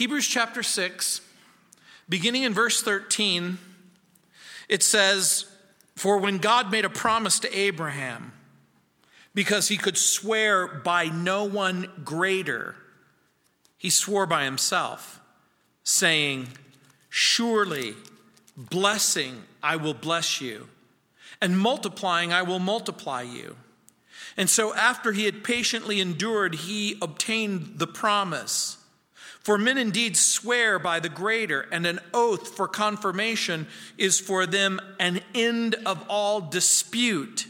Hebrews chapter 6, beginning in verse 13, it says, For when God made a promise to Abraham, because he could swear by no one greater, he swore by himself, saying, Surely, blessing I will bless you, and multiplying I will multiply you. And so, after he had patiently endured, he obtained the promise. For men indeed swear by the greater, and an oath for confirmation is for them an end of all dispute.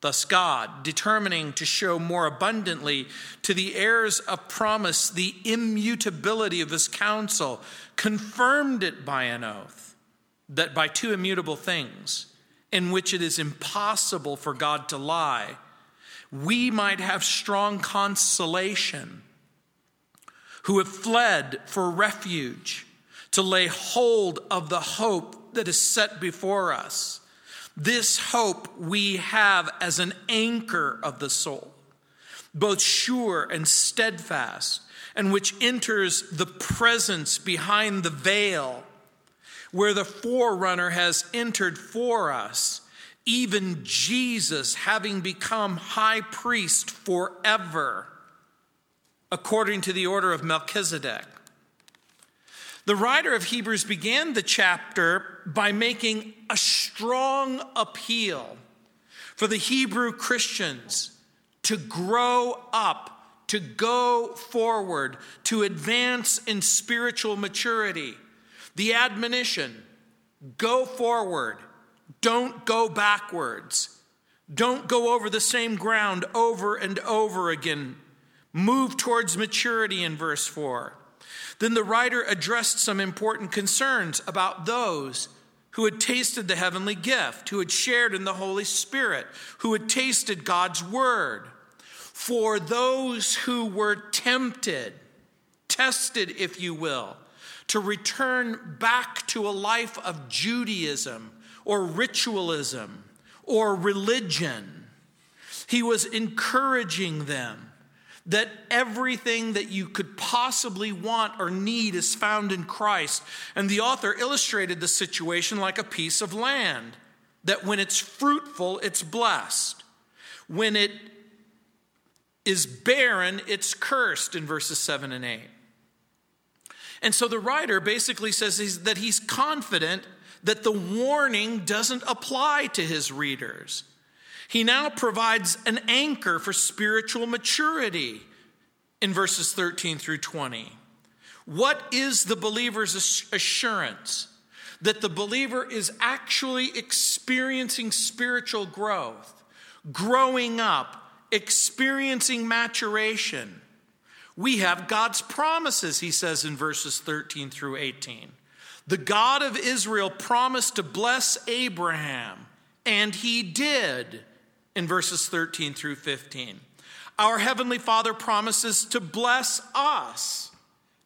Thus, God, determining to show more abundantly to the heirs of promise the immutability of his counsel, confirmed it by an oath, that by two immutable things, in which it is impossible for God to lie, we might have strong consolation who have fled for refuge to lay hold of the hope that is set before us. This hope we have as an anchor of the soul, both sure and steadfast, and which enters the presence behind the veil, where the forerunner has entered for us, even Jesus having become high priest forever according to the order of Melchizedek. The writer of Hebrews began the chapter by making a strong appeal for the Hebrew Christians to grow up, to go forward, to advance in spiritual maturity. The admonition go forward, don't go backwards. Don't go over the same ground over and over again move towards maturity in verse 4. Then the writer addressed some important concerns about those who had tasted the heavenly gift, who had shared in the Holy Spirit, who had tasted God's word. For those who were tempted, tested, if you will, to return back to a life of Judaism or ritualism or religion, he was encouraging them that everything that you could possibly want or need is found in Christ. And the author illustrated the situation like a piece of land that when it's fruitful, it's blessed. When it is barren, it's cursed in verses 7 and 8. And so the writer basically says that he's confident that the warning doesn't apply to his readers. He now provides an anchor for spiritual maturity in verses 13 through 20. What is the believer's assurance? That the believer is actually experiencing spiritual growth, growing up, experiencing maturation. We have God's promises, he says in verses 13 through 18. The God of Israel promised to bless Abraham, and he did in verses 13 through 15. Our Heavenly Father promises to bless us,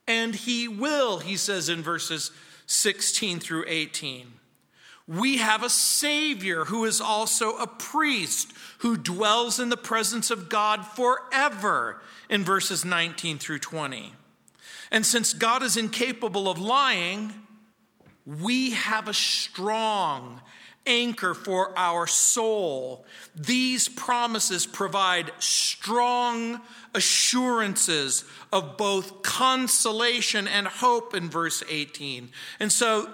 and He will, he says in verses 16 through 18. We have a Savior who is also a priest who dwells in the presence of God forever in verses 19 through 20. And since God is incapable of lying, we have a strong anchor for our soul. These promises provide strong assurances of both consolation and hope in verse 18. And so,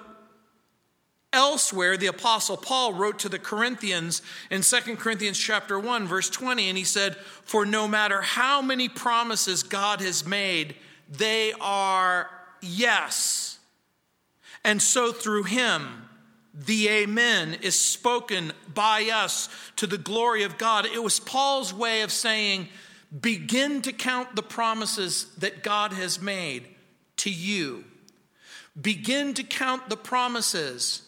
elsewhere the apostle paul wrote to the corinthians in 2 corinthians chapter 1 verse 20 and he said for no matter how many promises god has made they are yes and so through him the Amen is spoken by us to the glory of God. It was Paul's way of saying, begin to count the promises that God has made to you. Begin to count the promises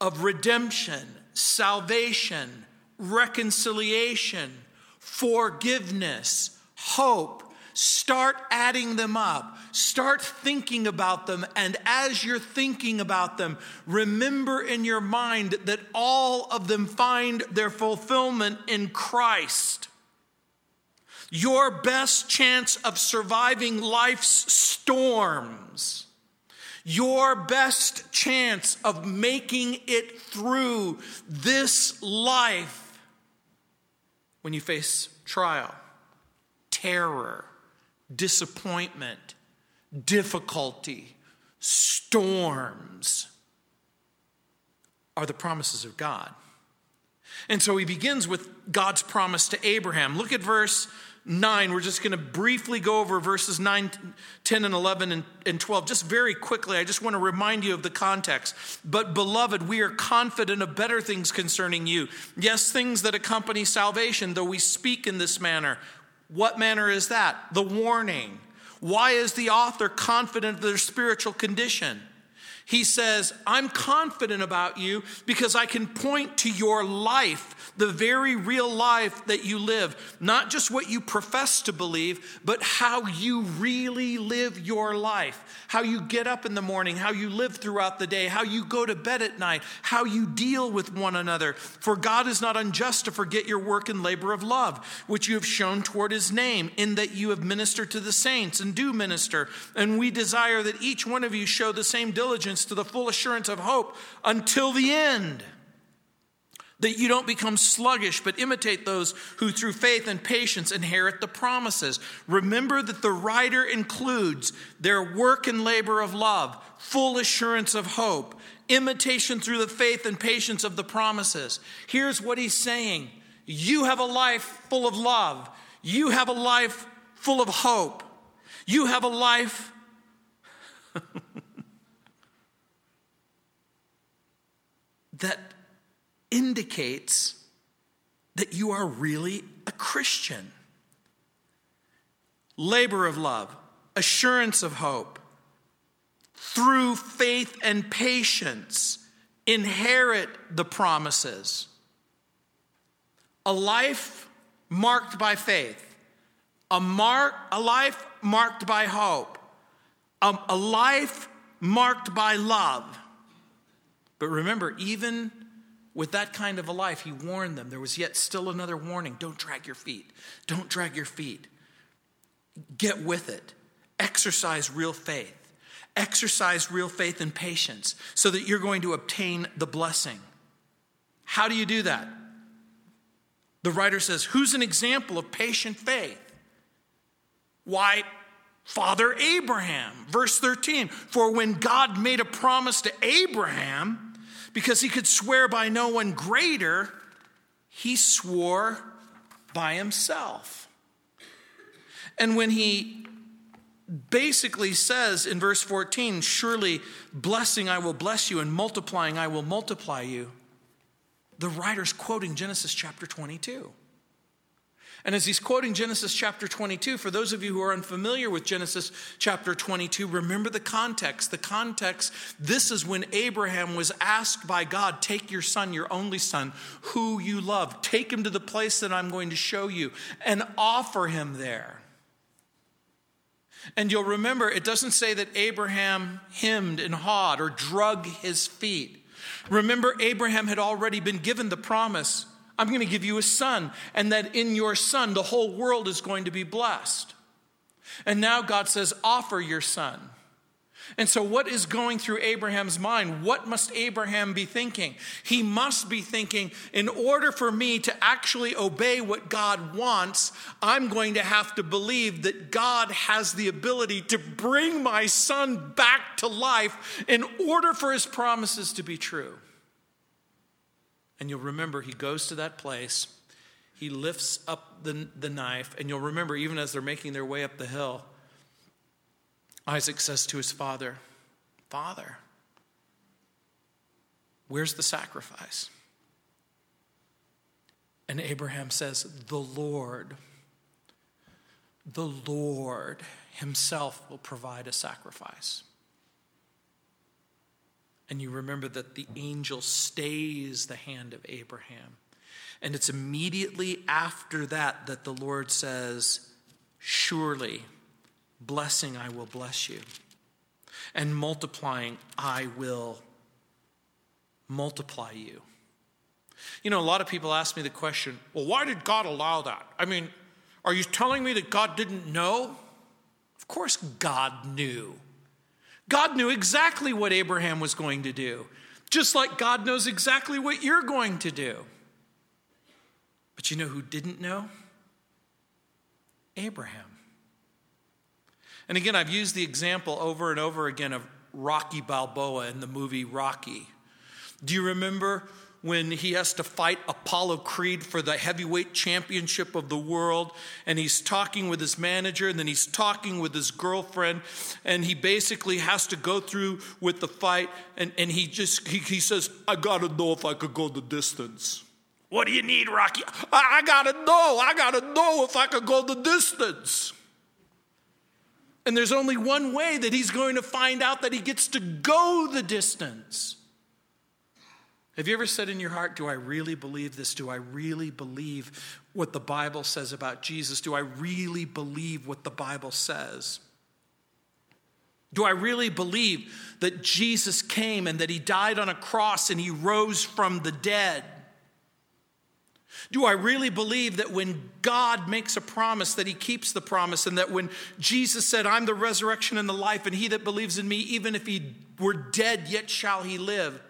of redemption, salvation, reconciliation, forgiveness, hope, Start adding them up. Start thinking about them. And as you're thinking about them, remember in your mind that all of them find their fulfillment in Christ. your best chance of surviving life's storms, your best chance of making it through this life when you face trial, terror, disappointment, difficulty, storms are the promises of God. And so he begins with God's promise to Abraham. Look at verse 9. We're just going to briefly go over verses 9, 10, and 11 and, and 12. Just very quickly, I just want to remind you of the context. But, beloved, we are confident of better things concerning you. Yes, things that accompany salvation, though we speak in this manner. What manner is that? The warning. Why is the author confident of their spiritual condition? He says, I'm confident about you because I can point to your life, the very real life that you live. Not just what you profess to believe, but how you really live your life. How you get up in the morning, how you live throughout the day, how you go to bed at night, how you deal with one another. For God is not unjust to forget your work and labor of love, which you have shown toward his name, in that you have ministered to the saints and do minister. And we desire that each one of you show the same diligence to the full assurance of hope until the end. That you don't become sluggish, but imitate those who through faith and patience inherit the promises. Remember that the writer includes their work and labor of love, full assurance of hope, imitation through the faith and patience of the promises. Here's what he's saying You have a life full of love, you have a life full of hope, you have a life. That indicates that you are really a Christian. Labor of love, assurance of hope, through faith and patience, inherit the promises. A life marked by faith, a, mark, a life marked by hope, a, a life marked by love but remember, even with that kind of a life, he warned them. There was yet still another warning don't drag your feet. Don't drag your feet. Get with it. Exercise real faith. Exercise real faith and patience so that you're going to obtain the blessing. How do you do that? The writer says, Who's an example of patient faith? Why, Father Abraham. Verse 13 For when God made a promise to Abraham, because he could swear by no one greater, he swore by himself. And when he basically says in verse 14, Surely blessing I will bless you, and multiplying I will multiply you, the writer's quoting Genesis chapter 22. And as he's quoting Genesis chapter 22, for those of you who are unfamiliar with Genesis chapter 22, remember the context. The context this is when Abraham was asked by God, Take your son, your only son, who you love, take him to the place that I'm going to show you, and offer him there. And you'll remember, it doesn't say that Abraham hemmed and hawed or drug his feet. Remember, Abraham had already been given the promise I'm going to give you a son, and that in your son, the whole world is going to be blessed. And now God says, Offer your son. And so, what is going through Abraham's mind? What must Abraham be thinking? He must be thinking, in order for me to actually obey what God wants, I'm going to have to believe that God has the ability to bring my son back to life in order for his promises to be true. And you'll remember he goes to that place, he lifts up the, the knife, and you'll remember even as they're making their way up the hill, Isaac says to his father, Father, where's the sacrifice? And Abraham says, The Lord, the Lord himself will provide a sacrifice. And you remember that the angel stays the hand of Abraham. And it's immediately after that that the Lord says, Surely, blessing I will bless you, and multiplying I will multiply you. You know, a lot of people ask me the question, well, why did God allow that? I mean, Are you telling me that God didn't know? Of course, God knew. God knew exactly what Abraham was going to do, just like God knows exactly what you're going to do. But you know who didn't know? Abraham. And again, I've used the example over and over again of Rocky Balboa in the movie Rocky. Do you remember when he has to fight Apollo Creed for the heavyweight championship of the world. And he's talking with his manager, and then he's talking with his girlfriend, and he basically has to go through with the fight. And, and he just he, he says, I gotta know if I could go the distance. What do you need, Rocky? I, I gotta know. I gotta know if I could go the distance. And there's only one way that he's going to find out that he gets to go the distance. Have you ever said in your heart, Do I really believe this? Do I really believe what the Bible says about Jesus? Do I really believe what the Bible says? Do I really believe that Jesus came and that he died on a cross and he rose from the dead? Do I really believe that when God makes a promise that he keeps the promise and that when Jesus said, I'm the resurrection and the life and he that believes in me even if he were dead yet shall he live?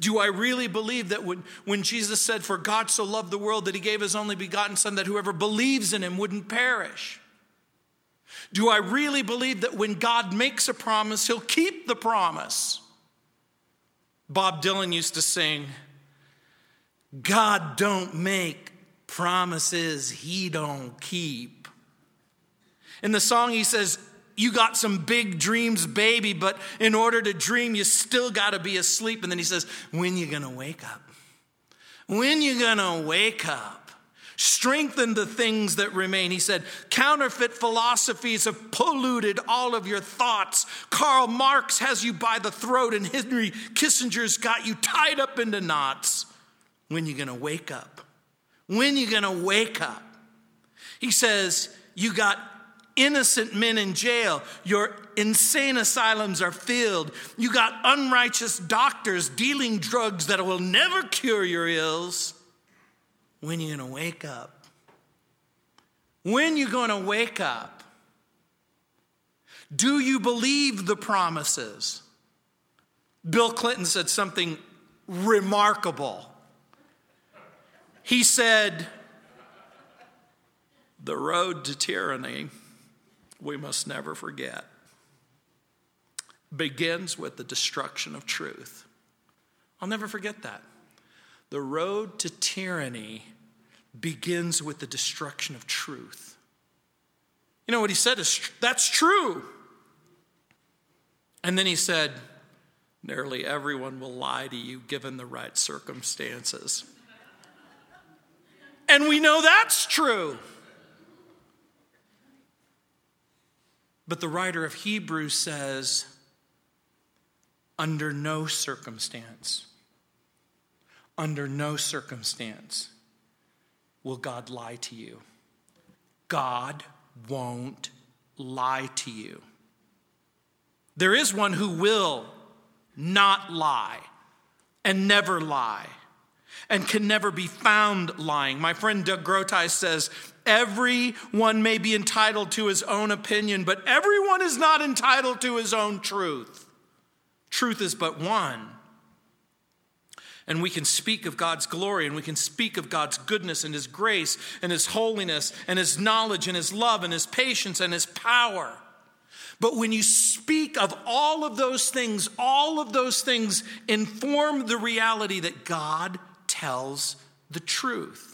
Do I really believe that when, when Jesus said, For God so loved the world that he gave his only begotten Son, that whoever believes in him wouldn't perish? Do I really believe that when God makes a promise, he'll keep the promise? Bob Dylan used to sing, God don't make promises he don't keep. In the song, he says, you got some big dreams, baby, but in order to dream, you still got to be asleep. And then he says, When you going to wake up? When you going to wake up? Strengthen the things that remain. He said, counterfeit philosophies have polluted all of your thoughts. Karl Marx has you by the throat, and Henry Kissinger's got you tied up into knots. When you going to wake up? When you going to wake up? He says, You got innocent men in jail. Your insane asylums are filled. You got unrighteous doctors dealing drugs that will never cure your ills. When you going to wake up? When you going to wake up? Do you believe the promises? Bill Clinton said something remarkable. He said, The road to tyranny we must never forget begins with the destruction of truth. I'll never forget that. The road to tyranny begins with the destruction of truth. You know what he said is that's true. And then he said, nearly everyone will lie to you given the right circumstances. And we know that's true. But the writer of Hebrews says, under no circumstance, under no circumstance will God lie to you. God won't lie to you. There is one who will not lie and never lie and can never be found lying. My friend Doug Groothuis says, Everyone may be entitled to his own opinion, but everyone is not entitled to his own truth. Truth is but one. And we can speak of God's glory and we can speak of God's goodness and His grace and His holiness and His knowledge and His love and His patience and His power. But when you speak of all of those things, all of those things inform the reality that God tells the truth.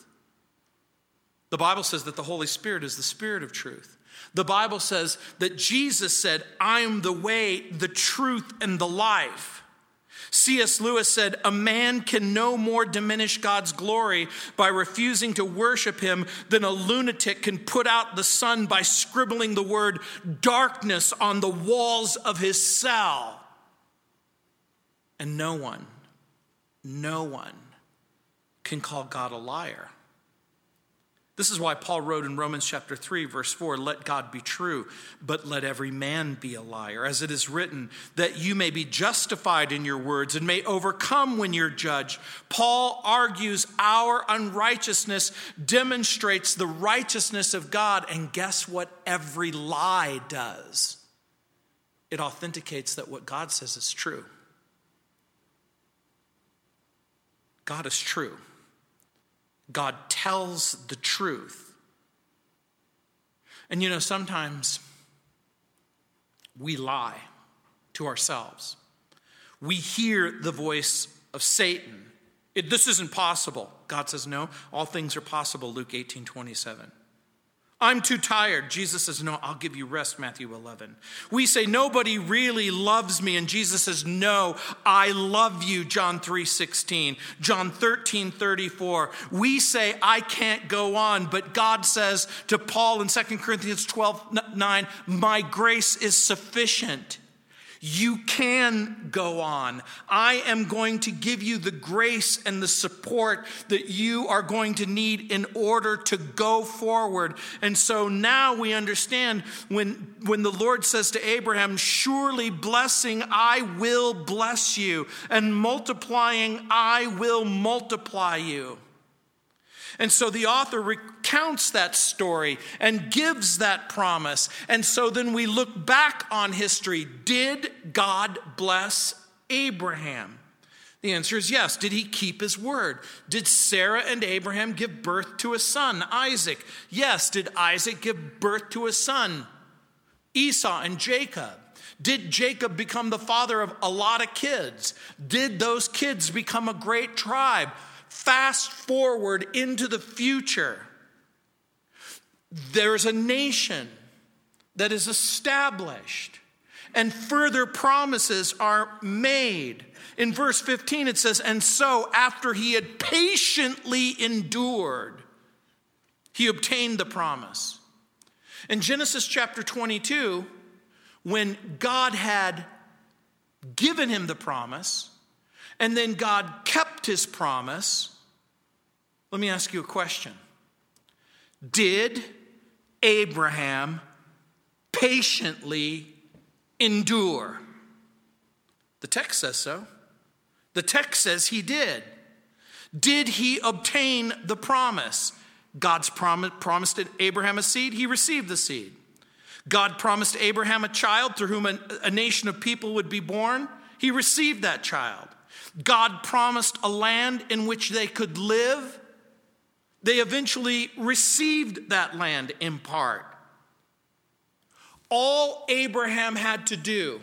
The Bible says that the Holy Spirit is the Spirit of truth. The Bible says that Jesus said, I am the way, the truth, and the life. C.S. Lewis said, A man can no more diminish God's glory by refusing to worship him than a lunatic can put out the sun by scribbling the word darkness on the walls of his cell. And no one, no one can call God a liar. This is why Paul wrote in Romans chapter 3, verse 4 let God be true, but let every man be a liar. As it is written, that you may be justified in your words and may overcome when you're judged. Paul argues our unrighteousness demonstrates the righteousness of God. And guess what every lie does? It authenticates that what God says is true. God is true. God tells the truth. And you know, sometimes we lie to ourselves. We hear the voice of Satan. It, this isn't possible. God says, no, all things are possible, Luke 18 27. I'm too tired. Jesus says, No, I'll give you rest, Matthew 11. We say, Nobody really loves me. And Jesus says, No, I love you, John 3 16. John 13 34. We say, I can't go on. But God says to Paul in 2 Corinthians 12 9, My grace is sufficient. You can go on. I am going to give you the grace and the support that you are going to need in order to go forward. And so now we understand when, when the Lord says to Abraham, Surely blessing, I will bless you, and multiplying, I will multiply you. And so the author recounts that story and gives that promise. And so then we look back on history. Did God bless Abraham? The answer is yes. Did he keep his word? Did Sarah and Abraham give birth to a son, Isaac? Yes. Did Isaac give birth to a son, Esau and Jacob? Did Jacob become the father of a lot of kids? Did those kids become a great tribe? Fast forward into the future, there's a nation that is established, and further promises are made. In verse 15, it says, And so, after he had patiently endured, he obtained the promise. In Genesis chapter 22, when God had given him the promise, and then God kept his promise. Let me ask you a question Did Abraham patiently endure? The text says so. The text says he did. Did he obtain the promise? God's prom- promised Abraham a seed, he received the seed. God promised Abraham a child through whom a, a nation of people would be born, he received that child. God promised a land in which they could live. They eventually received that land in part. All Abraham had to do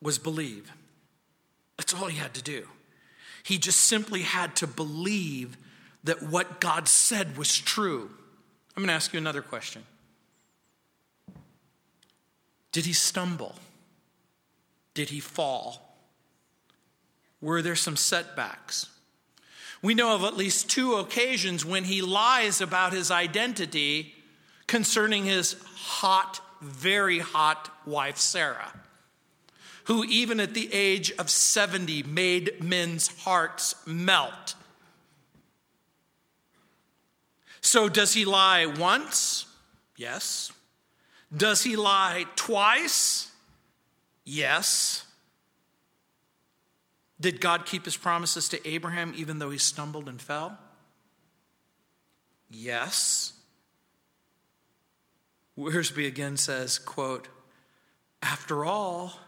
was believe. That's all he had to do. He just simply had to believe that what God said was true. I'm going to ask you another question Did he stumble? Did he fall? Were there some setbacks? We know of at least two occasions when he lies about his identity concerning his hot, very hot wife, Sarah, who, even at the age of 70, made men's hearts melt. So, does he lie once? Yes. Does he lie twice? Yes. Did God keep his promises to Abraham even though he stumbled and fell? Yes. Wiersbe again says, quote, after all,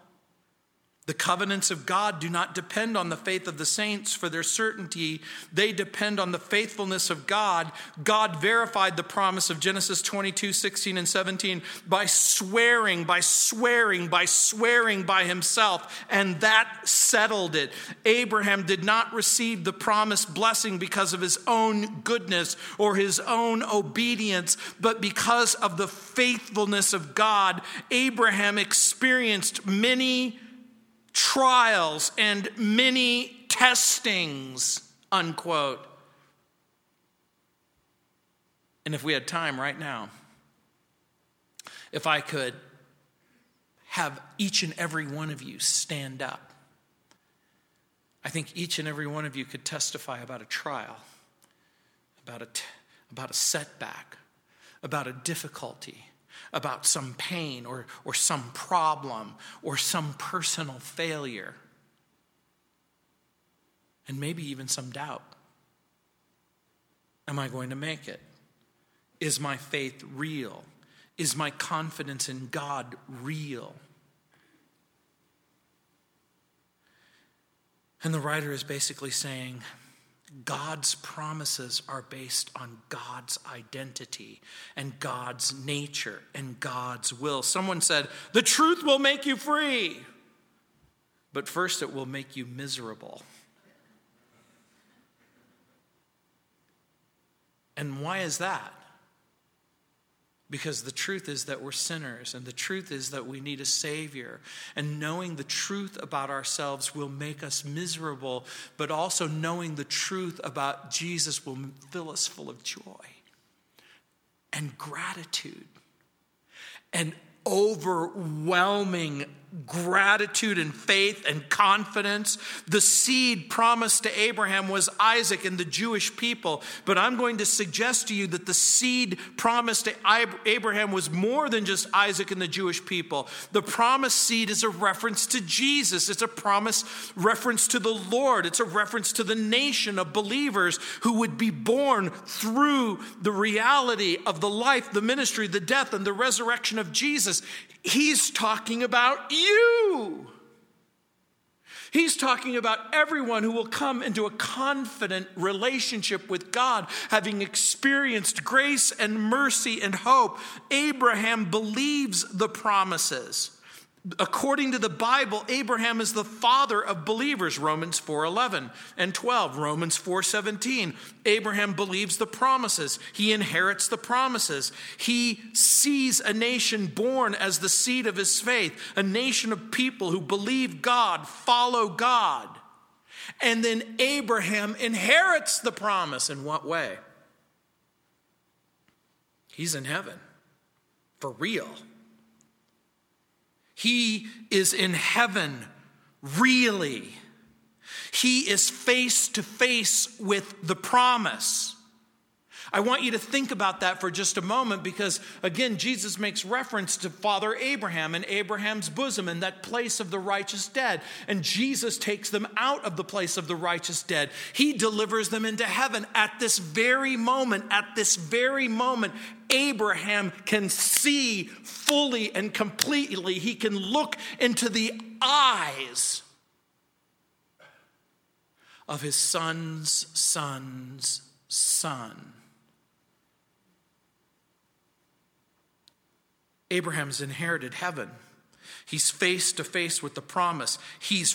the covenants of God do not depend on the faith of the saints for their certainty. They depend on the faithfulness of God. God verified the promise of Genesis 22, 16, and 17 by swearing, by swearing, by swearing by himself, and that settled it. Abraham did not receive the promised blessing because of his own goodness or his own obedience, but because of the faithfulness of God. Abraham experienced many trials and many testings, unquote. And if we had time right now, if I could have each and every one of you stand up, I think each and every one of you could testify about a trial, about a, t- about a setback, about a difficulty, about some pain or, or some problem or some personal failure, and maybe even some doubt. Am I going to make it? Is my faith real? Is my confidence in God real? And the writer is basically saying God's promises are based on God's identity and God's nature and God's will. Someone said, The truth will make you free, but first it will make you miserable. And why is that? Because the truth is that we're sinners, and the truth is that we need a Savior. And knowing the truth about ourselves will make us miserable, but also knowing the truth about Jesus will fill us full of joy and gratitude and overwhelming gratitude and faith and confidence. The seed promised to Abraham was Isaac and the Jewish people. But I'm going to suggest to you that the seed promised to Abraham was more than just Isaac and the Jewish people. The promised seed is a reference to Jesus, it's a promise reference to the Lord, it's a reference to the nation of believers who would be born through the reality of the life, the ministry, the death, and the resurrection of Jesus. He's talking about you. He's talking about everyone who will come into a confident relationship with God, having experienced grace and mercy and hope. Abraham believes the promises. According to the Bible, Abraham is the father of believers, Romans 4:11 and 12, Romans 4:17. Abraham believes the promises. He inherits the promises. He sees a nation born as the seed of his faith, a nation of people who believe God, follow God. And then Abraham inherits the promise in what way? He's in heaven. For real. He is in heaven, really. He is face to face with the promise. I want you to think about that for just a moment because, again, Jesus makes reference to Father Abraham and Abraham's bosom and that place of the righteous dead. And Jesus takes them out of the place of the righteous dead. He delivers them into heaven at this very moment. At this very moment, Abraham can see fully and completely. He can look into the eyes of his son's son's son. Abraham's inherited heaven. He's face to face with the promise. He's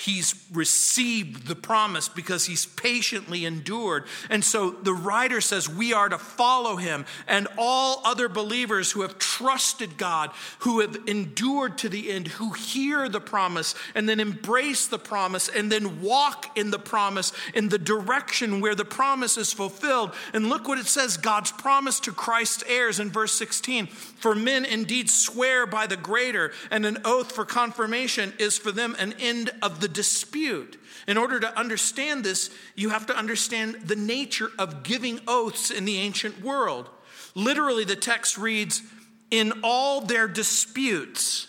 He's received the promise because he's patiently endured. And so the writer says we are to follow him and all other believers who have trusted God, who have endured to the end, who hear the promise and then embrace the promise and then walk in the promise in the direction where the promise is fulfilled. And look what it says God's promise to Christ's heirs in verse 16 For men indeed swear by the greater, and an oath for confirmation is for them an end of the dispute. In order to understand this, you have to understand the nature of giving oaths in the ancient world. Literally, the text reads, In all their disputes,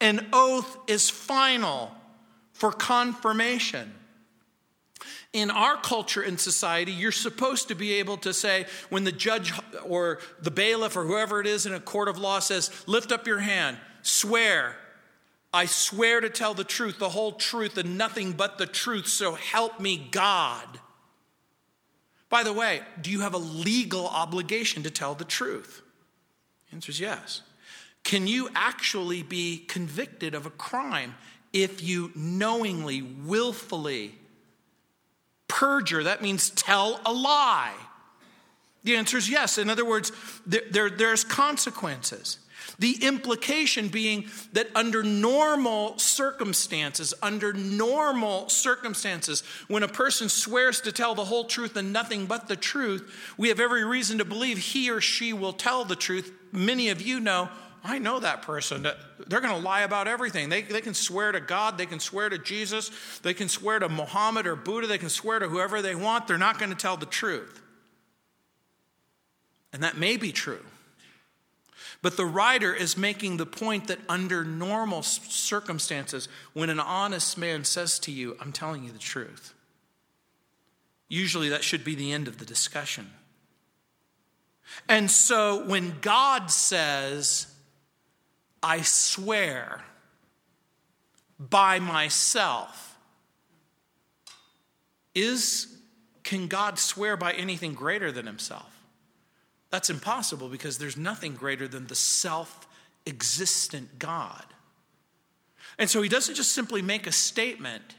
an oath is final for confirmation. In our culture and society, you're supposed to be able to say, when the judge or the bailiff or whoever it is in a court of law says, Lift up your hand, swear, I swear to tell the truth, the whole truth, and nothing but the truth, so help me God. By the way, do you have a legal obligation to tell the truth? The answer is yes. Can you actually be convicted of a crime if you knowingly, willfully perjure? That means tell a lie. The answer is yes. In other words, there, there, there's consequences. The implication being that under normal circumstances, under normal circumstances, when a person swears to tell the whole truth and nothing but the truth, we have every reason to believe he or she will tell the truth. Many of you know I know that person. They're going to lie about everything. They, they can swear to God, they can swear to Jesus, they can swear to Muhammad or Buddha, they can swear to whoever they want. They're not going to tell the truth. And that may be true. But the writer is making the point that under normal circumstances, when an honest man says to you, I'm telling you the truth, usually that should be the end of the discussion. And so when God says, I swear by myself, is can God swear by anything greater than himself? That's impossible because there's nothing greater than the self existent God. And so he doesn't just simply make a statement,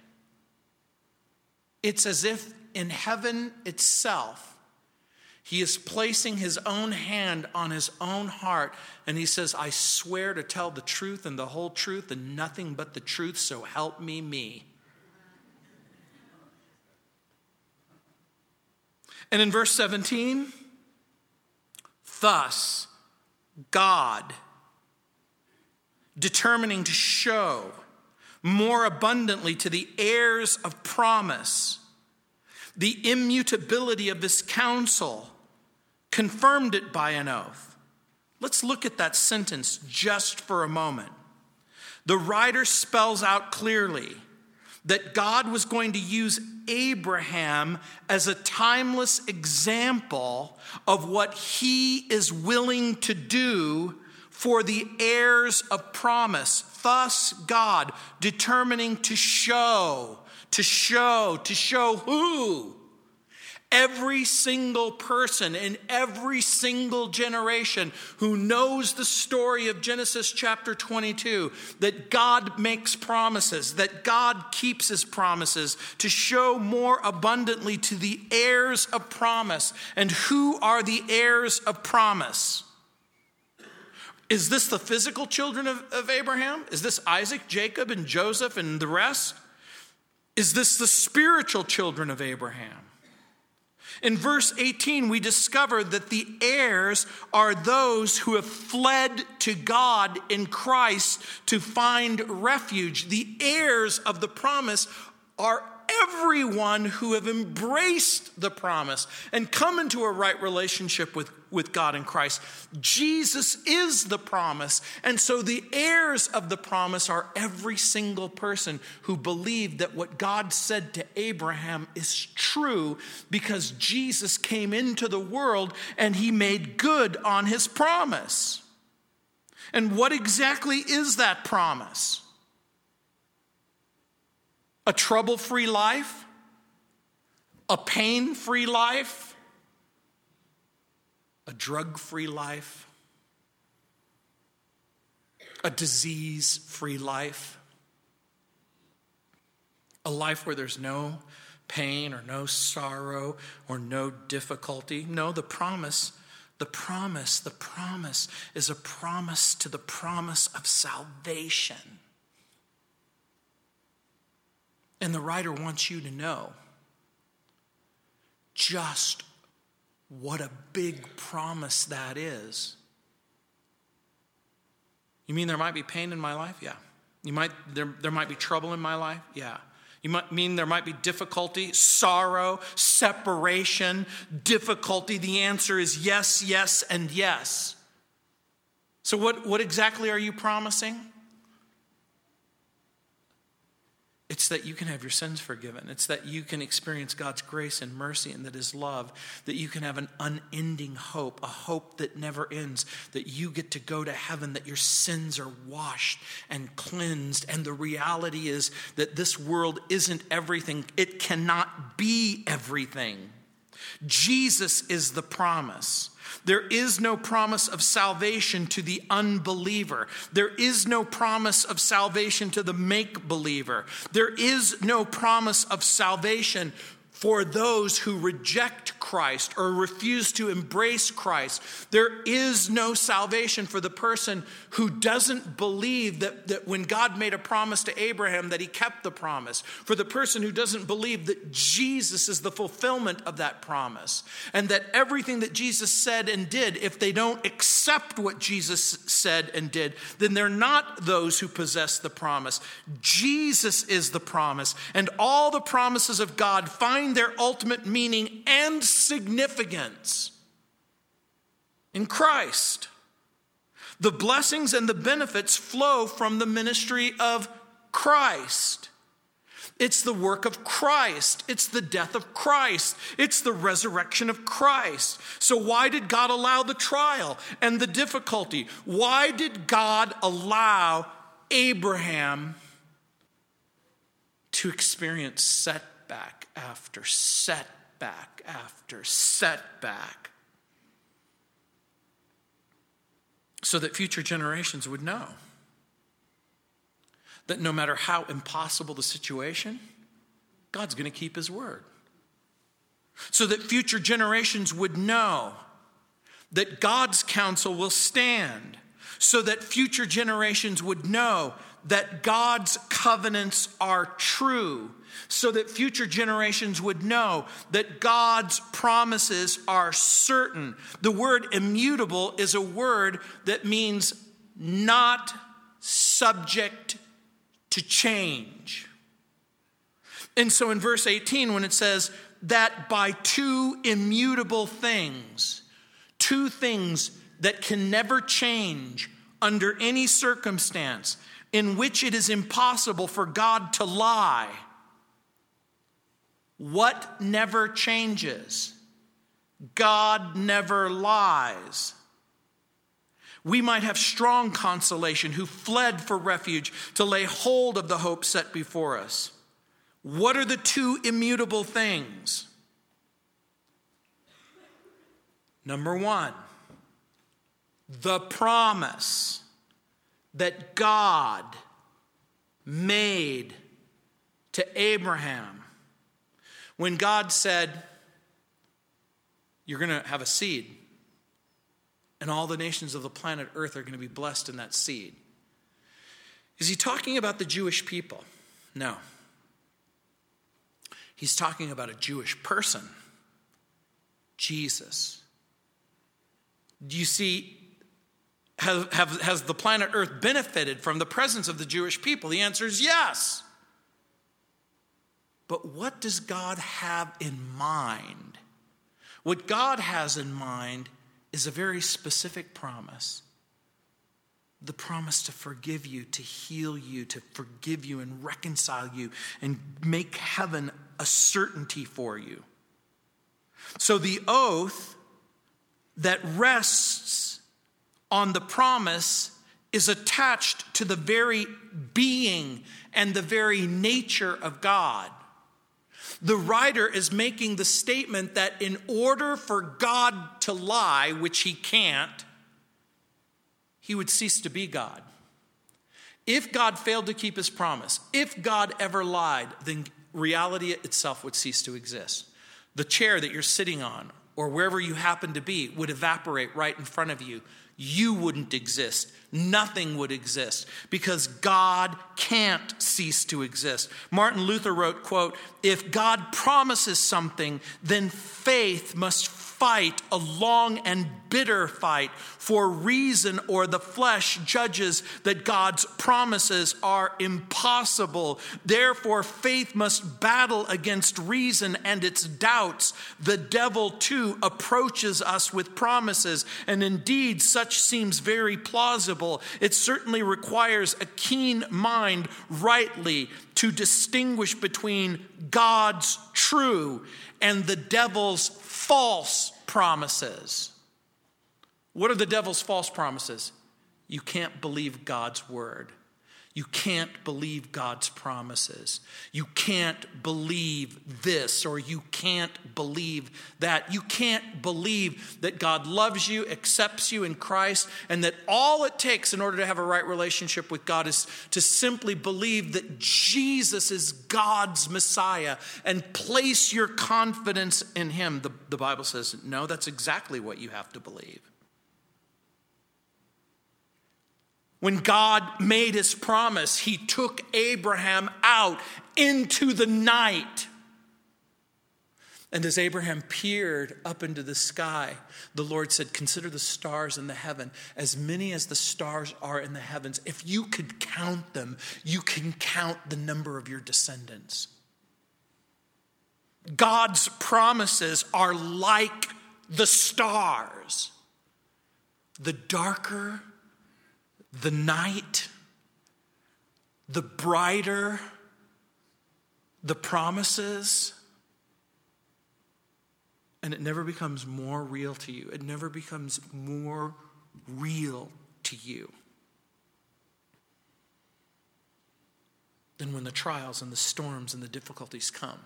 it's as if in heaven itself, he is placing his own hand on his own heart, and he says, I swear to tell the truth and the whole truth and nothing but the truth, so help me, me. And in verse 17, Thus, God, determining to show more abundantly to the heirs of promise the immutability of this counsel, confirmed it by an oath. Let's look at that sentence just for a moment. The writer spells out clearly that God was going to use Abraham as a timeless example of what he is willing to do for the heirs of promise. Thus, God determining to show, to show, to show who? Every single person in every single generation who knows the story of Genesis chapter 22 that God makes promises, that God keeps his promises to show more abundantly to the heirs of promise. And who are the heirs of promise? Is this the physical children of, of Abraham? Is this Isaac, Jacob, and Joseph and the rest? Is this the spiritual children of Abraham? In verse 18, we discover that the heirs are those who have fled to God in Christ to find refuge. The heirs of the promise are everyone who have embraced the promise and come into a right relationship with, with God in Christ. Jesus is the promise. And so the heirs of the promise are every single person who believed that what God said to Abraham is true because Jesus came into the world and he made good on his promise. And what exactly is that promise? a trouble free life, a pain free life, a drug free life, a disease free life, a life where there's no pain or no sorrow or no difficulty. No, the promise. The promise, the promise is a promise to the promise of salvation. And the writer wants you to know just what a big promise that is. You mean there might be pain in my life? Yeah. You might there, there might be trouble in my life? Yeah. You might mean there might be difficulty, sorrow, separation, difficulty. The answer is yes, yes, and yes. So, what, what exactly are you promising? It's that you can have your sins forgiven. It's that you can experience God's grace and mercy and that His love, that you can have an unending hope, a hope that never ends, that you get to go to heaven, that your sins are washed and cleansed. And the reality is that this world isn't everything, it cannot be everything. Jesus is the promise. There is no promise of salvation to the unbeliever. There is no promise of salvation to the make believer. There is no promise of salvation for those who reject Christ or refuse to embrace Christ. There is no salvation for the person who doesn't believe that, that when God made a promise to Abraham that he kept the promise. For the person who doesn't believe that Jesus is the fulfillment of that promise. And that everything that Jesus said and did, if they don't accept what Jesus said and did, then they're not those who possess the promise. Jesus is the promise. And all the promises of God find their ultimate meaning and significance in Christ. The blessings and the benefits flow from the ministry of Christ. It's the work of Christ. It's the death of Christ. It's the resurrection of Christ. So, why did God allow the trial and the difficulty? Why did God allow Abraham to experience setback after setback after setback? So that future generations would know that no matter how impossible the situation, God's going to keep his word. So that future generations would know that God's counsel will stand. So that future generations would know that God's covenants are true. So that future generations would know that God's promises are certain. The word immutable is a word that means not subject to change. And so in verse 18, when it says that by two immutable things, two things that can never change under any circumstance, in which it is impossible for God to lie, what never changes? God never lies we might have strong consolation who fled for refuge to lay hold of the hope set before us. What are the two immutable things? Number one, the promise that God made to Abraham when God said, You're going to have a seed and all the nations of the planet Earth are going to be blessed in that seed. Is he talking about the Jewish people? No. He's talking about a Jewish person, Jesus. Do you see, have, have, has the planet Earth benefited from the presence of the Jewish people? The answer is yes. But what does God have in mind? What God has in mind is a very specific promise the promise to forgive you, to heal you, to forgive you and reconcile you and make heaven a certainty for you. So the oath that rests on the promise is attached to the very being and the very nature of God the writer is making the statement that in order for God to lie, which he can't, he would cease to be God. If God failed to keep his promise, if God ever lied, then reality itself would cease to exist. The chair that you're sitting on, or wherever you happen to be, would evaporate right in front of you. You wouldn't exist nothing would exist because God can't cease to exist. Martin Luther wrote, quote, if God promises something, then faith must fight a long and bitter fight, for reason or the flesh judges that God's promises are impossible. Therefore, faith must battle against reason and its doubts. The devil, too, approaches us with promises, and indeed, such seems very plausible. It certainly requires a keen mind rightly to distinguish between God's true and the devil's false promises. What are the devil's false promises? You can't believe God's word. You can't believe God's promises. You can't believe this or you can't believe that. You can't believe that God loves you, accepts you in Christ, and that all it takes in order to have a right relationship with God is to simply believe that Jesus is God's Messiah and place your confidence in Him. The, the Bible says, no, that's exactly what you have to believe. When God made his promise, he took Abraham out into the night. And as Abraham peered up into the sky, the Lord said, Consider the stars in the heaven, as many as the stars are in the heavens. If you could count them, you can count the number of your descendants. God's promises are like the stars. the darker the night, the brighter the promises, and it never becomes more real to you. It never becomes more real to you than when the trials and the storms and the difficulties come.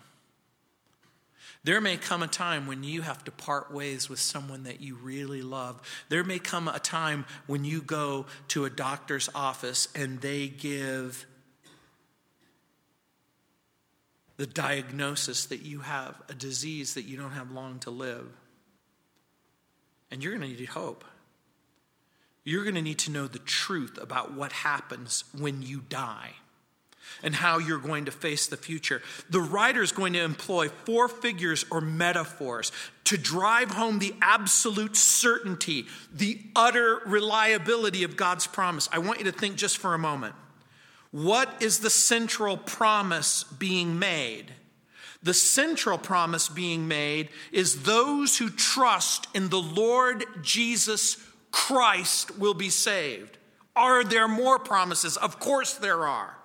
There may come a time when you have to part ways with someone that you really love. There may come a time when you go to a doctor's office and they give the diagnosis that you have a disease that you don't have long to live. And you're going to need hope. You're going to need to know the truth about what happens when you die and how you're going to face the future. The writer is going to employ four figures or metaphors to drive home the absolute certainty, the utter reliability of God's promise. I want you to think just for a moment. What is the central promise being made? The central promise being made is those who trust in the Lord Jesus Christ will be saved. Are there more promises? Of course there are.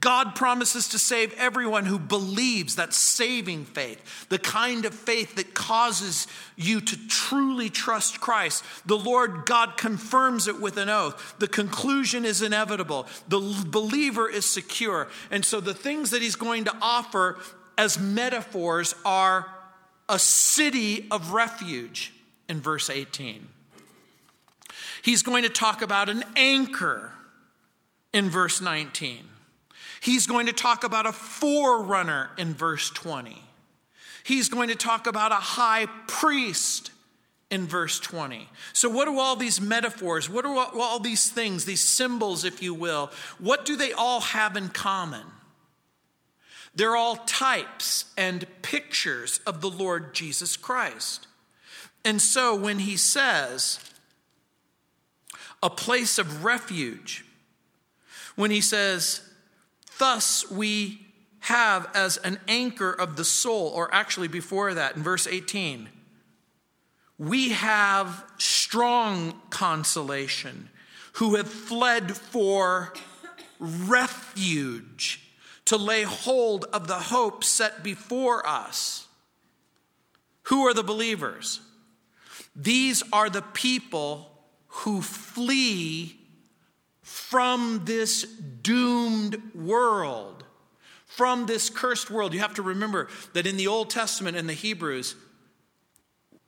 God promises to save everyone who believes that saving faith, the kind of faith that causes you to truly trust Christ. The Lord God confirms it with an oath. The conclusion is inevitable. The believer is secure. And so the things that he's going to offer as metaphors are a city of refuge in verse 18. He's going to talk about an anchor in verse 19. He's going to talk about a forerunner in verse 20. He's going to talk about a high priest in verse 20. So, what do all these metaphors, what are all these things, these symbols, if you will, what do they all have in common? They're all types and pictures of the Lord Jesus Christ. And so, when he says, a place of refuge, when he says, Thus we have as an anchor of the soul, or actually before that, in verse 18, we have strong consolation who have fled for refuge to lay hold of the hope set before us. Who are the believers? These are the people who flee from this doomed world, from this cursed world. You have to remember that in the Old Testament in the Hebrews,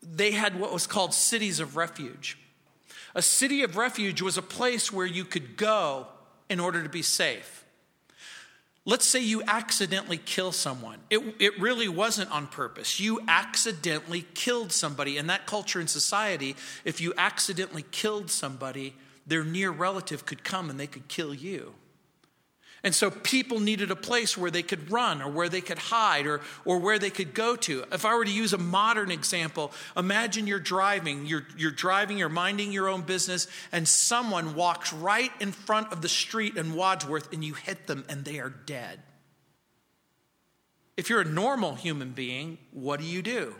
they had what was called cities of refuge. A city of refuge was a place where you could go in order to be safe. Let's say you accidentally kill someone. It, it really wasn't on purpose. You accidentally killed somebody. In that culture and society, if you accidentally killed somebody, their near relative could come and they could kill you. And so people needed a place where they could run or where they could hide or, or where they could go to. If I were to use a modern example, imagine you're driving, you're, you're driving, you're minding your own business, and someone walks right in front of the street in Wadsworth and you hit them and they are dead. If you're a normal human being, what do you do?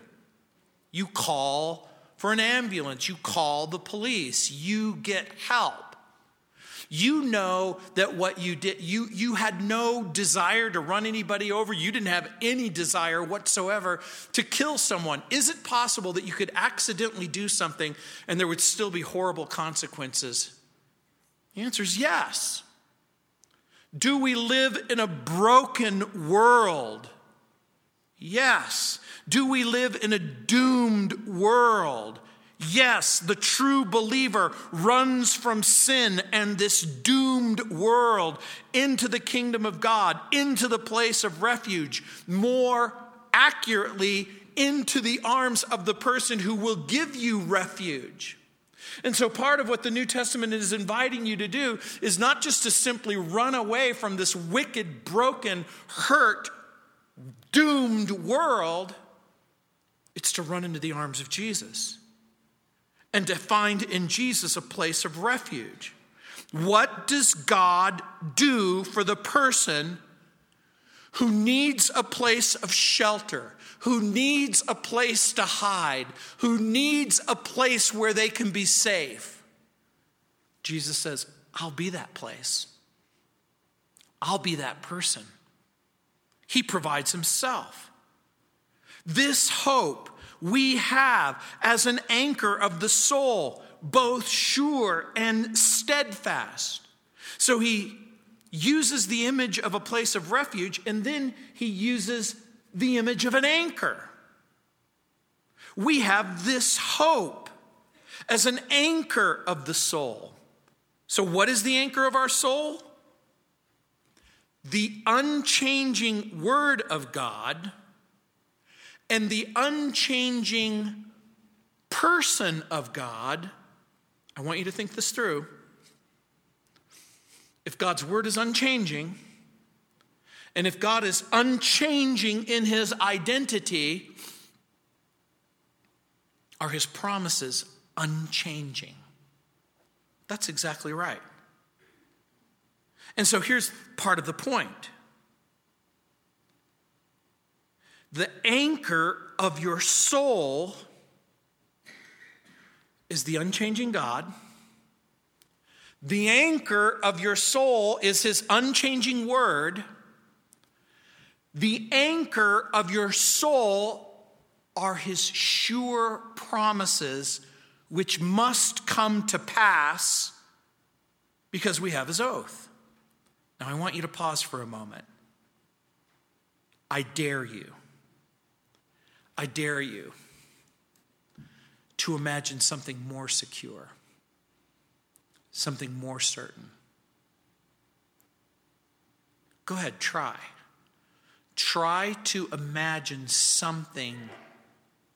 You call for an ambulance, you call the police, you get help. You know that what you did, you, you had no desire to run anybody over. You didn't have any desire whatsoever to kill someone. Is it possible that you could accidentally do something and there would still be horrible consequences? The answer is yes. Do we live in a broken world? Yes. Do we live in a doomed world? Yes, the true believer runs from sin and this doomed world into the kingdom of God, into the place of refuge, more accurately, into the arms of the person who will give you refuge. And so, part of what the New Testament is inviting you to do is not just to simply run away from this wicked, broken, hurt, doomed world, it's to run into the arms of Jesus and to find in Jesus a place of refuge. What does God do for the person who needs a place of shelter, who needs a place to hide, who needs a place where they can be safe. Jesus says, I'll be that place. I'll be that person. He provides himself. This hope we have as an anchor of the soul, both sure and steadfast. So he uses the image of a place of refuge and then he uses the image of an anchor. We have this hope as an anchor of the soul. So, what is the anchor of our soul? The unchanging Word of God and the unchanging person of God. I want you to think this through. If God's Word is unchanging, and if God is unchanging in his identity, are his promises unchanging? That's exactly right. And so here's part of the point the anchor of your soul is the unchanging God. The anchor of your soul is his unchanging word. The anchor of your soul are his sure promises, which must come to pass because we have his oath. Now, I want you to pause for a moment. I dare you, I dare you to imagine something more secure, something more certain. Go ahead, try. Try to imagine something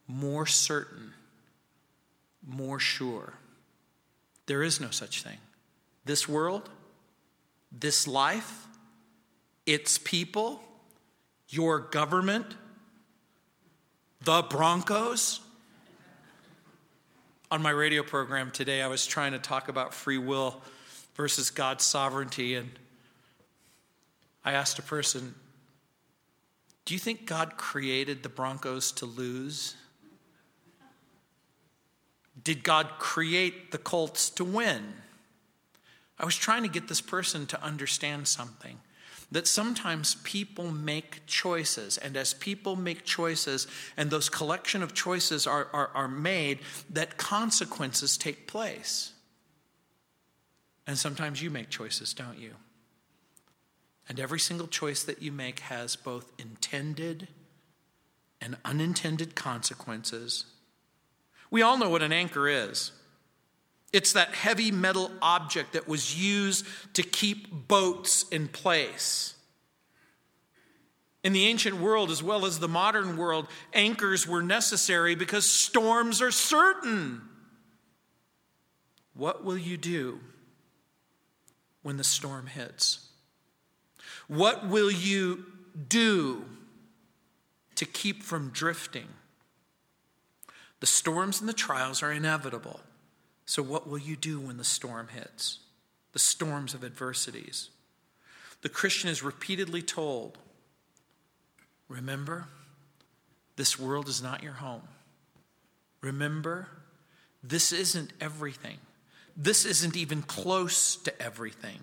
more certain, more sure. There is no such thing. This world, this life, its people, your government, the Broncos. On my radio program today, I was trying to talk about free will versus God's sovereignty, and I asked a person, do you think God created the Broncos to lose? Did God create the Colts to win? I was trying to get this person to understand something that sometimes people make choices, and as people make choices, and those collection of choices are, are, are made, that consequences take place. And sometimes you make choices, don't you? And every single choice that you make has both intended and unintended consequences. We all know what an anchor is. It's that heavy metal object that was used to keep boats in place. In the ancient world, as well as the modern world, anchors were necessary because storms are certain. What will you do when the storm hits? What will you do to keep from drifting? The storms and the trials are inevitable. So, what will you do when the storm hits? The storms of adversities. The Christian is repeatedly told remember, this world is not your home. Remember, this isn't everything. This isn't even close to everything.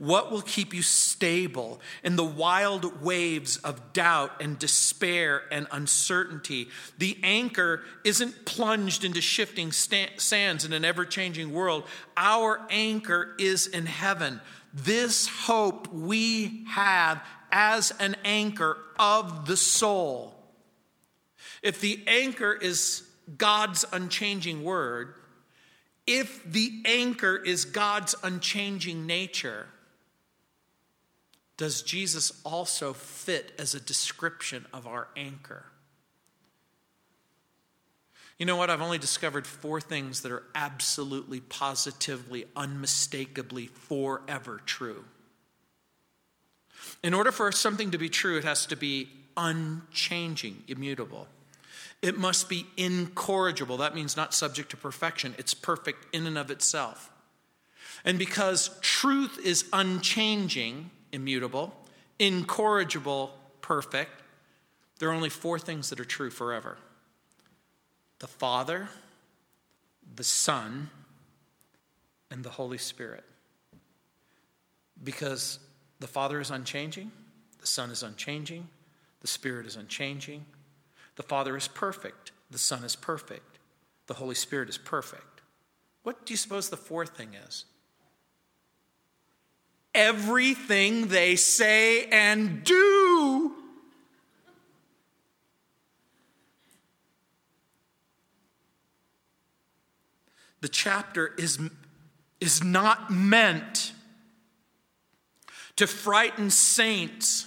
What will keep you stable in the wild waves of doubt and despair and uncertainty? The anchor isn't plunged into shifting sands in an ever changing world. Our anchor is in heaven. This hope we have as an anchor of the soul. If the anchor is God's unchanging word, if the anchor is God's unchanging nature, does Jesus also fit as a description of our anchor? You know what? I've only discovered four things that are absolutely, positively, unmistakably, forever true. In order for something to be true, it has to be unchanging, immutable. It must be incorrigible. That means not subject to perfection, it's perfect in and of itself. And because truth is unchanging, immutable, incorrigible, perfect, there are only four things that are true forever the Father, the Son, and the Holy Spirit. Because the Father is unchanging, the Son is unchanging, the Spirit is unchanging. The Father is perfect, the Son is perfect, the Holy Spirit is perfect. What do you suppose the fourth thing is? Everything they say and do the chapter is, is not meant to frighten saints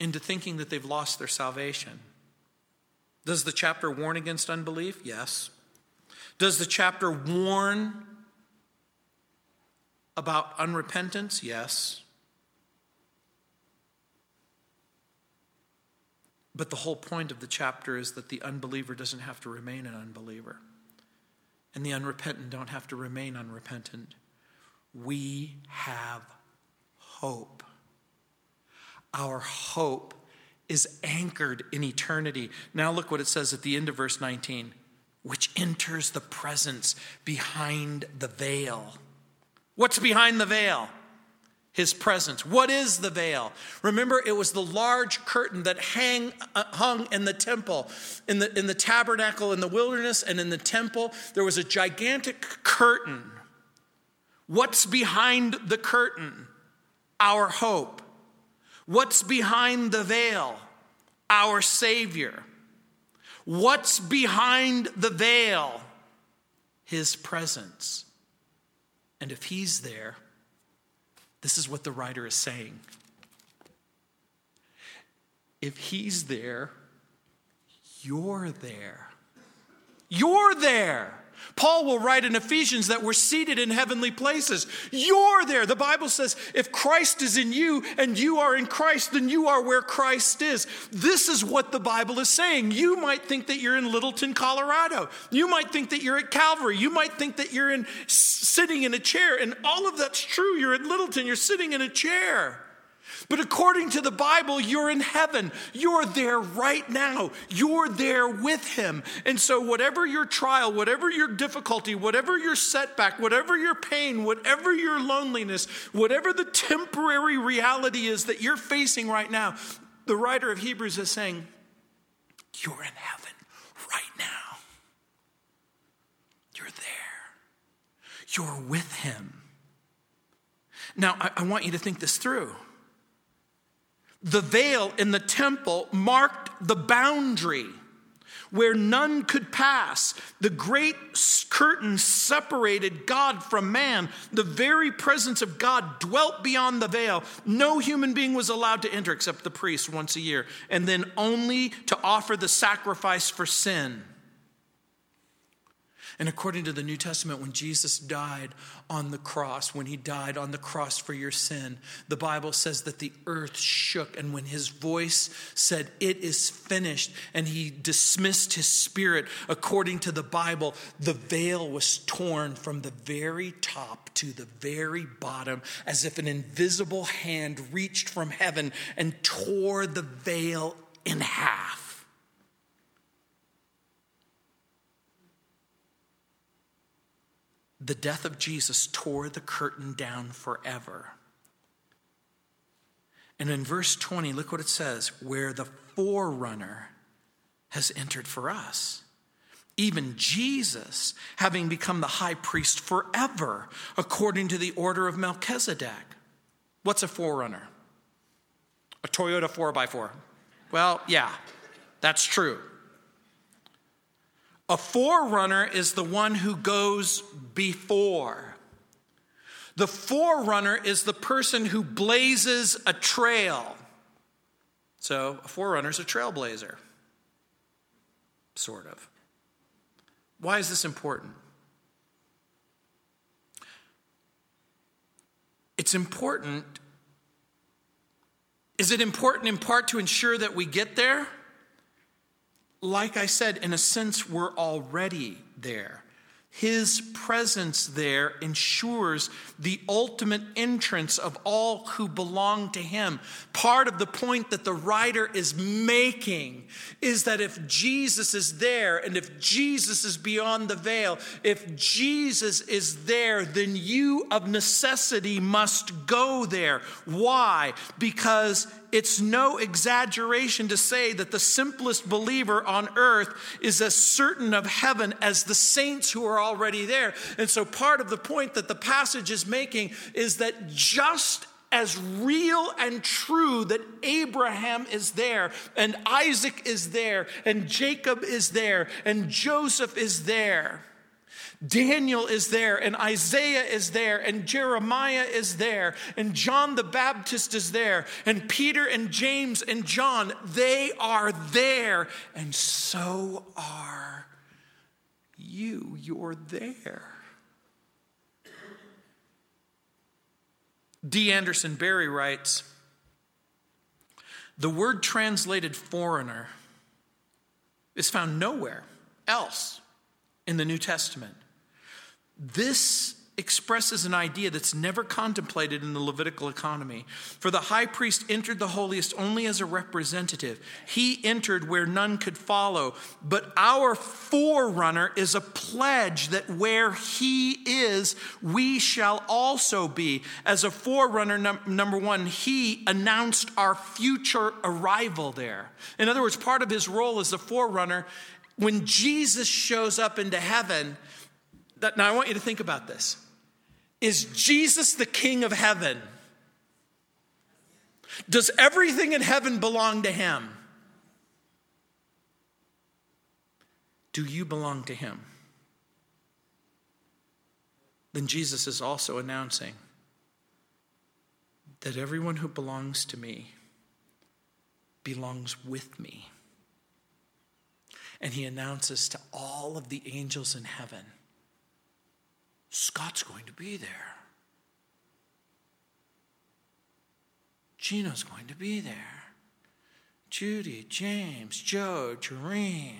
into thinking that they've lost their salvation. Does the chapter warn against unbelief? Yes. Does the chapter warn about unrepentance? Yes. But the whole point of the chapter is that the unbeliever doesn't have to remain an unbeliever and the unrepentant don't have to remain unrepentant. We have hope. Our hope is anchored in eternity. Now, look what it says at the end of verse 19 which enters the presence behind the veil. What's behind the veil? his presence. What is the veil? Remember, it was the large curtain that hang, uh, hung in the temple, in the, in the tabernacle, in the wilderness, and in the temple. There was a gigantic curtain. What's behind the curtain? Our hope. What's behind the veil? Our Savior. What's behind the veil? His presence. And if He's there, this is what the writer is saying. If he's there, you're there. You're there. Paul will write in Ephesians that we're seated in heavenly places. You're there. The Bible says if Christ is in you and you are in Christ, then you are where Christ is. This is what the Bible is saying. You might think that you're in Littleton, Colorado. You might think that you're at Calvary. You might think that you're in sitting in a chair and all of that's true. You're at Littleton, you're sitting in a chair. But according to the Bible, you're in heaven. You're there right now. You're there with Him. And so, whatever your trial, whatever your difficulty, whatever your setback, whatever your pain, whatever your loneliness, whatever the temporary reality is that you're facing right now, the writer of Hebrews is saying, You're in heaven right now. You're there. You're with Him. Now, I, I want you to think this through. The veil in the temple marked the boundary where none could pass. The great curtain separated God from man. The very presence of God dwelt beyond the veil. No human being was allowed to enter except the priest once a year, and then only to offer the sacrifice for sin. And according to the New Testament, when Jesus died on the cross, when he died on the cross for your sin, the Bible says that the earth shook. And when his voice said, It is finished, and he dismissed his spirit, according to the Bible, the veil was torn from the very top to the very bottom, as if an invisible hand reached from heaven and tore the veil in half. The death of Jesus tore the curtain down forever. And in verse 20, look what it says where the forerunner has entered for us. Even Jesus, having become the high priest forever, according to the order of Melchizedek. What's a forerunner? A Toyota 4x4. Well, yeah, that's true. A forerunner is the one who goes before. The forerunner is the person who blazes a trail. So, a forerunner is a trailblazer, sort of. Why is this important? It's important. Is it important in part to ensure that we get there? Like I said, in a sense, we're already there. His presence there ensures the ultimate entrance of all who belong to Him. Part of the point that the writer is making is that if Jesus is there and if Jesus is beyond the veil, if Jesus is there, then you of necessity must go there. Why? Because it's no exaggeration to say that the simplest believer on earth is as certain of heaven as the saints who are already there. And so, part of the point that the passage is making is that just as real and true that Abraham is there, and Isaac is there, and Jacob is there, and Joseph is there Daniel is there, and Isaiah is there, and Jeremiah is there, and John the Baptist is there, and Peter and James and John, they are there, and so are you. You're there. D. Anderson Barry writes The word translated forerunner is found nowhere else in the New Testament. This expresses an idea that's never contemplated in the Levitical economy. For the high priest entered the holiest only as a representative. He entered where none could follow. But our forerunner is a pledge that where he is, we shall also be. As a forerunner, num- number one, he announced our future arrival there. In other words, part of his role as a forerunner, when Jesus shows up into heaven, now, I want you to think about this. Is Jesus the King of heaven? Does everything in heaven belong to him? Do you belong to him? Then Jesus is also announcing that everyone who belongs to me belongs with me. And he announces to all of the angels in heaven Scott's going to be there. Gino's going to be there. Judy, James, Joe, Jareen.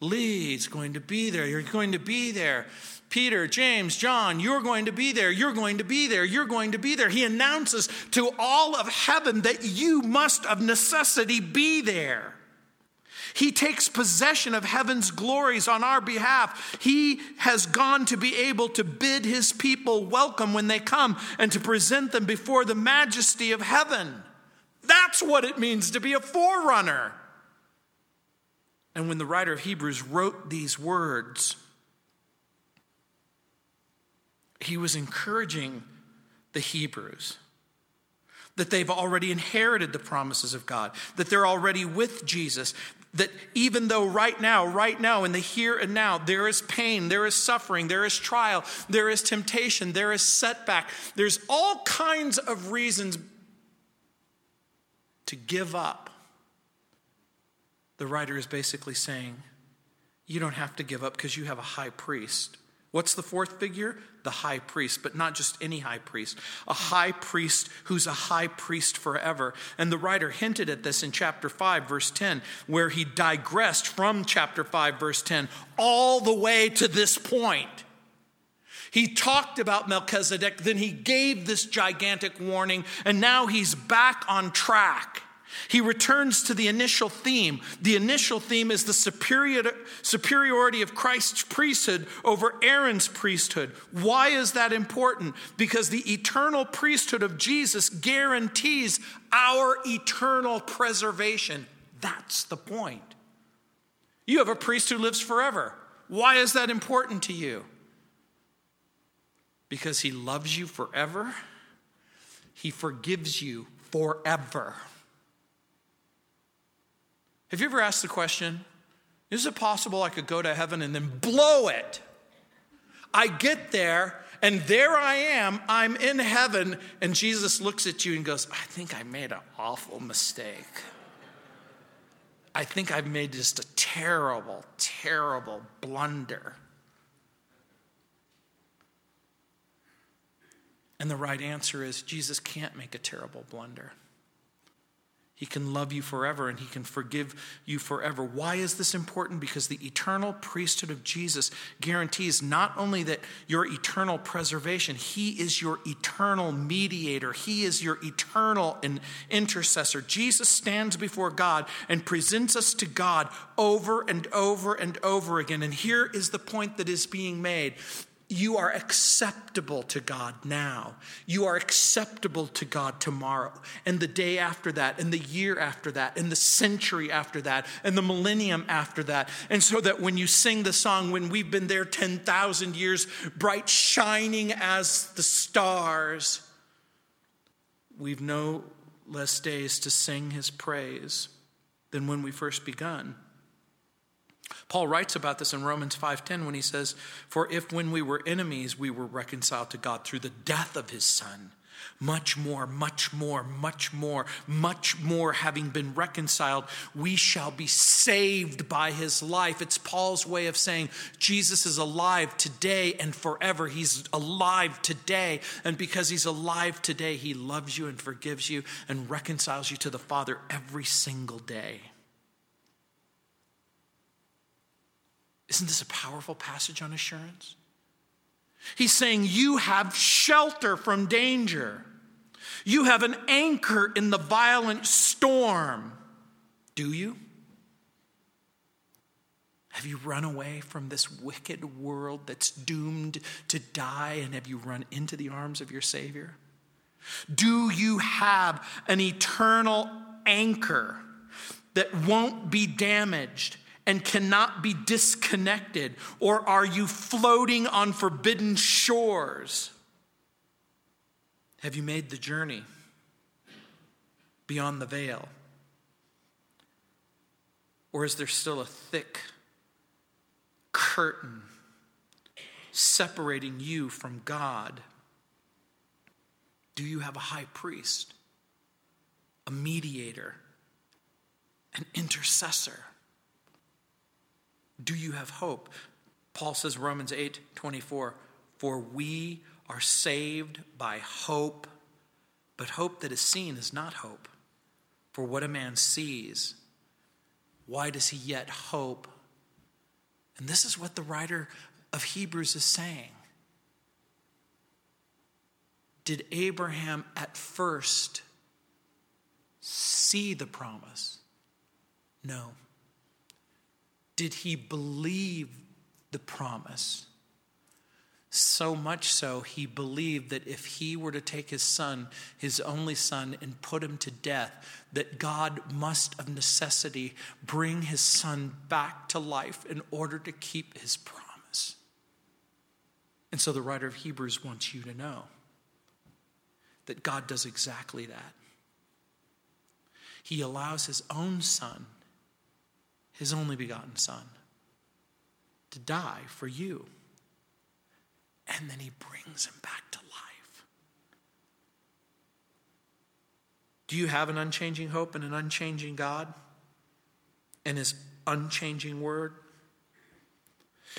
Lee's going to be there. You're going to be there. Peter, James, John, you're going to be there. You're going to be there. You're going to be there. He announces to all of heaven that you must of necessity be there. He takes possession of heaven's glories on our behalf. He has gone to be able to bid his people welcome when they come and to present them before the majesty of heaven. That's what it means to be a forerunner. And when the writer of Hebrews wrote these words, he was encouraging the Hebrews that they've already inherited the promises of God, that they're already with Jesus, that even though right now, right now, in the here and now, there is pain, there is suffering, there is trial, there is temptation, there is setback, there's all kinds of reasons to give up. The writer is basically saying, you don't have to give up because you have a high priest What's the fourth figure? The high priest, but not just any high priest, a high priest who's a high priest forever. And the writer hinted at this in chapter 5, verse 10, where he digressed from chapter 5, verse 10, all the way to this point. He talked about Melchizedek, then he gave this gigantic warning, and now he's back on track. He returns to the initial theme. The initial theme is the superior, superiority of Christ's priesthood over Aaron's priesthood. Why is that important? Because the eternal priesthood of Jesus guarantees our eternal preservation. That's the point. You have a priest who lives forever. Why is that important to you? Because he loves you forever, he forgives you forever. Have you ever asked the question, is it possible I could go to heaven and then blow it? I get there, and there I am, I'm in heaven, and Jesus looks at you and goes, I think I made an awful mistake. I think I've made just a terrible, terrible blunder. And the right answer is Jesus can't make a terrible blunder. He can love you forever and he can forgive you forever. Why is this important? Because the eternal priesthood of Jesus guarantees not only that your eternal preservation, he is your eternal mediator, he is your eternal intercessor. Jesus stands before God and presents us to God over and over and over again. And here is the point that is being made you are acceptable to God now. You are acceptable to God tomorrow, and the day after that, and the year after that, and the century after that, and the millennium after that. And so that when you sing the song, when we've been there 10,000 years, bright shining as the stars, we've no less days to sing his praise than when we first begun. Paul writes about this in Romans 5:10 when he says, "For if when we were enemies we were reconciled to God through the death of his son, much more, much more, much more, much more having been reconciled, we shall be saved by his life." It's Paul's way of saying Jesus is alive today and forever. He's alive today, and because he's alive today, he loves you and forgives you and reconciles you to the Father every single day. Isn't this a powerful passage on assurance? He's saying you have shelter from danger. You have an anchor in the violent storm. Do you? Have you run away from this wicked world that's doomed to die and have you run into the arms of your Savior? Do you have an eternal anchor that won't be damaged and cannot be disconnected? Or are you floating on forbidden shores? Have you made the journey beyond the veil? Or is there still a thick curtain separating you from God? Do you have a high priest, a mediator, an intercessor? Do you have hope? Paul says, Romans 8 24, for we are saved by hope, but hope that is seen is not hope. For what a man sees, why does he yet hope? And this is what the writer of Hebrews is saying. Did Abraham at first see the promise? No. Did he believe the promise? So much so, he believed that if he were to take his son, his only son, and put him to death, that God must of necessity bring his son back to life in order to keep his promise. And so the writer of Hebrews wants you to know that God does exactly that. He allows his own son his only begotten Son to die for you. And then he brings him back to life. Do you have an unchanging hope and an unchanging God and his unchanging word?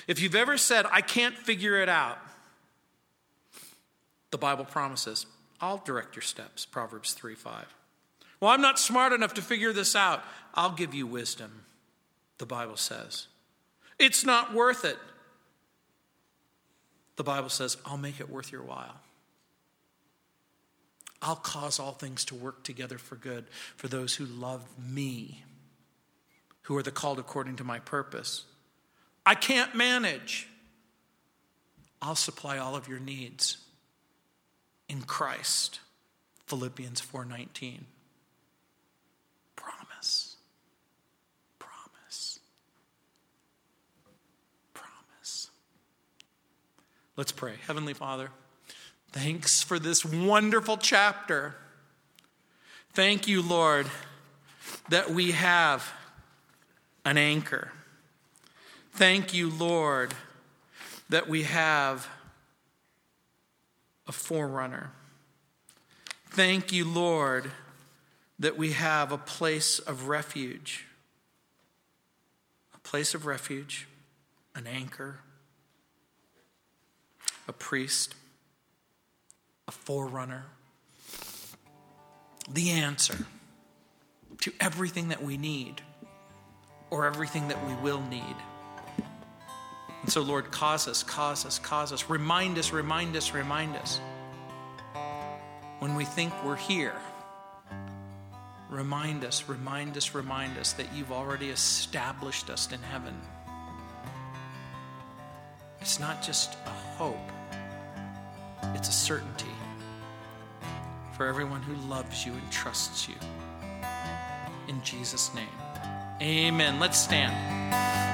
If you've ever said, I can't figure it out, the Bible promises, I'll direct your steps. Proverbs 3 5. Well, I'm not smart enough to figure this out. I'll give you wisdom the Bible says. It's not worth it. The Bible says, I'll make it worth your while. I'll cause all things to work together for good for those who love me, who are the called according to my purpose. I can't manage. I'll supply all of your needs in Christ. Philippians 4:19. Let's pray. Heavenly Father, thanks for this wonderful chapter. Thank you, Lord, that we have an anchor. Thank you, Lord, that we have a forerunner. Thank you, Lord, that we have a place of refuge. A place of refuge, an anchor a priest, a forerunner. The answer. to everything that we need or everything that we will need. And so, Lord, cause us, cause us, cause us. Remind us, remind us, remind us. When we think we're here, remind us, remind us, remind us that you've already established us in heaven. It's not just a hope, it's a certainty for everyone who loves you and trusts you. In Jesus' name, amen. Let's stand.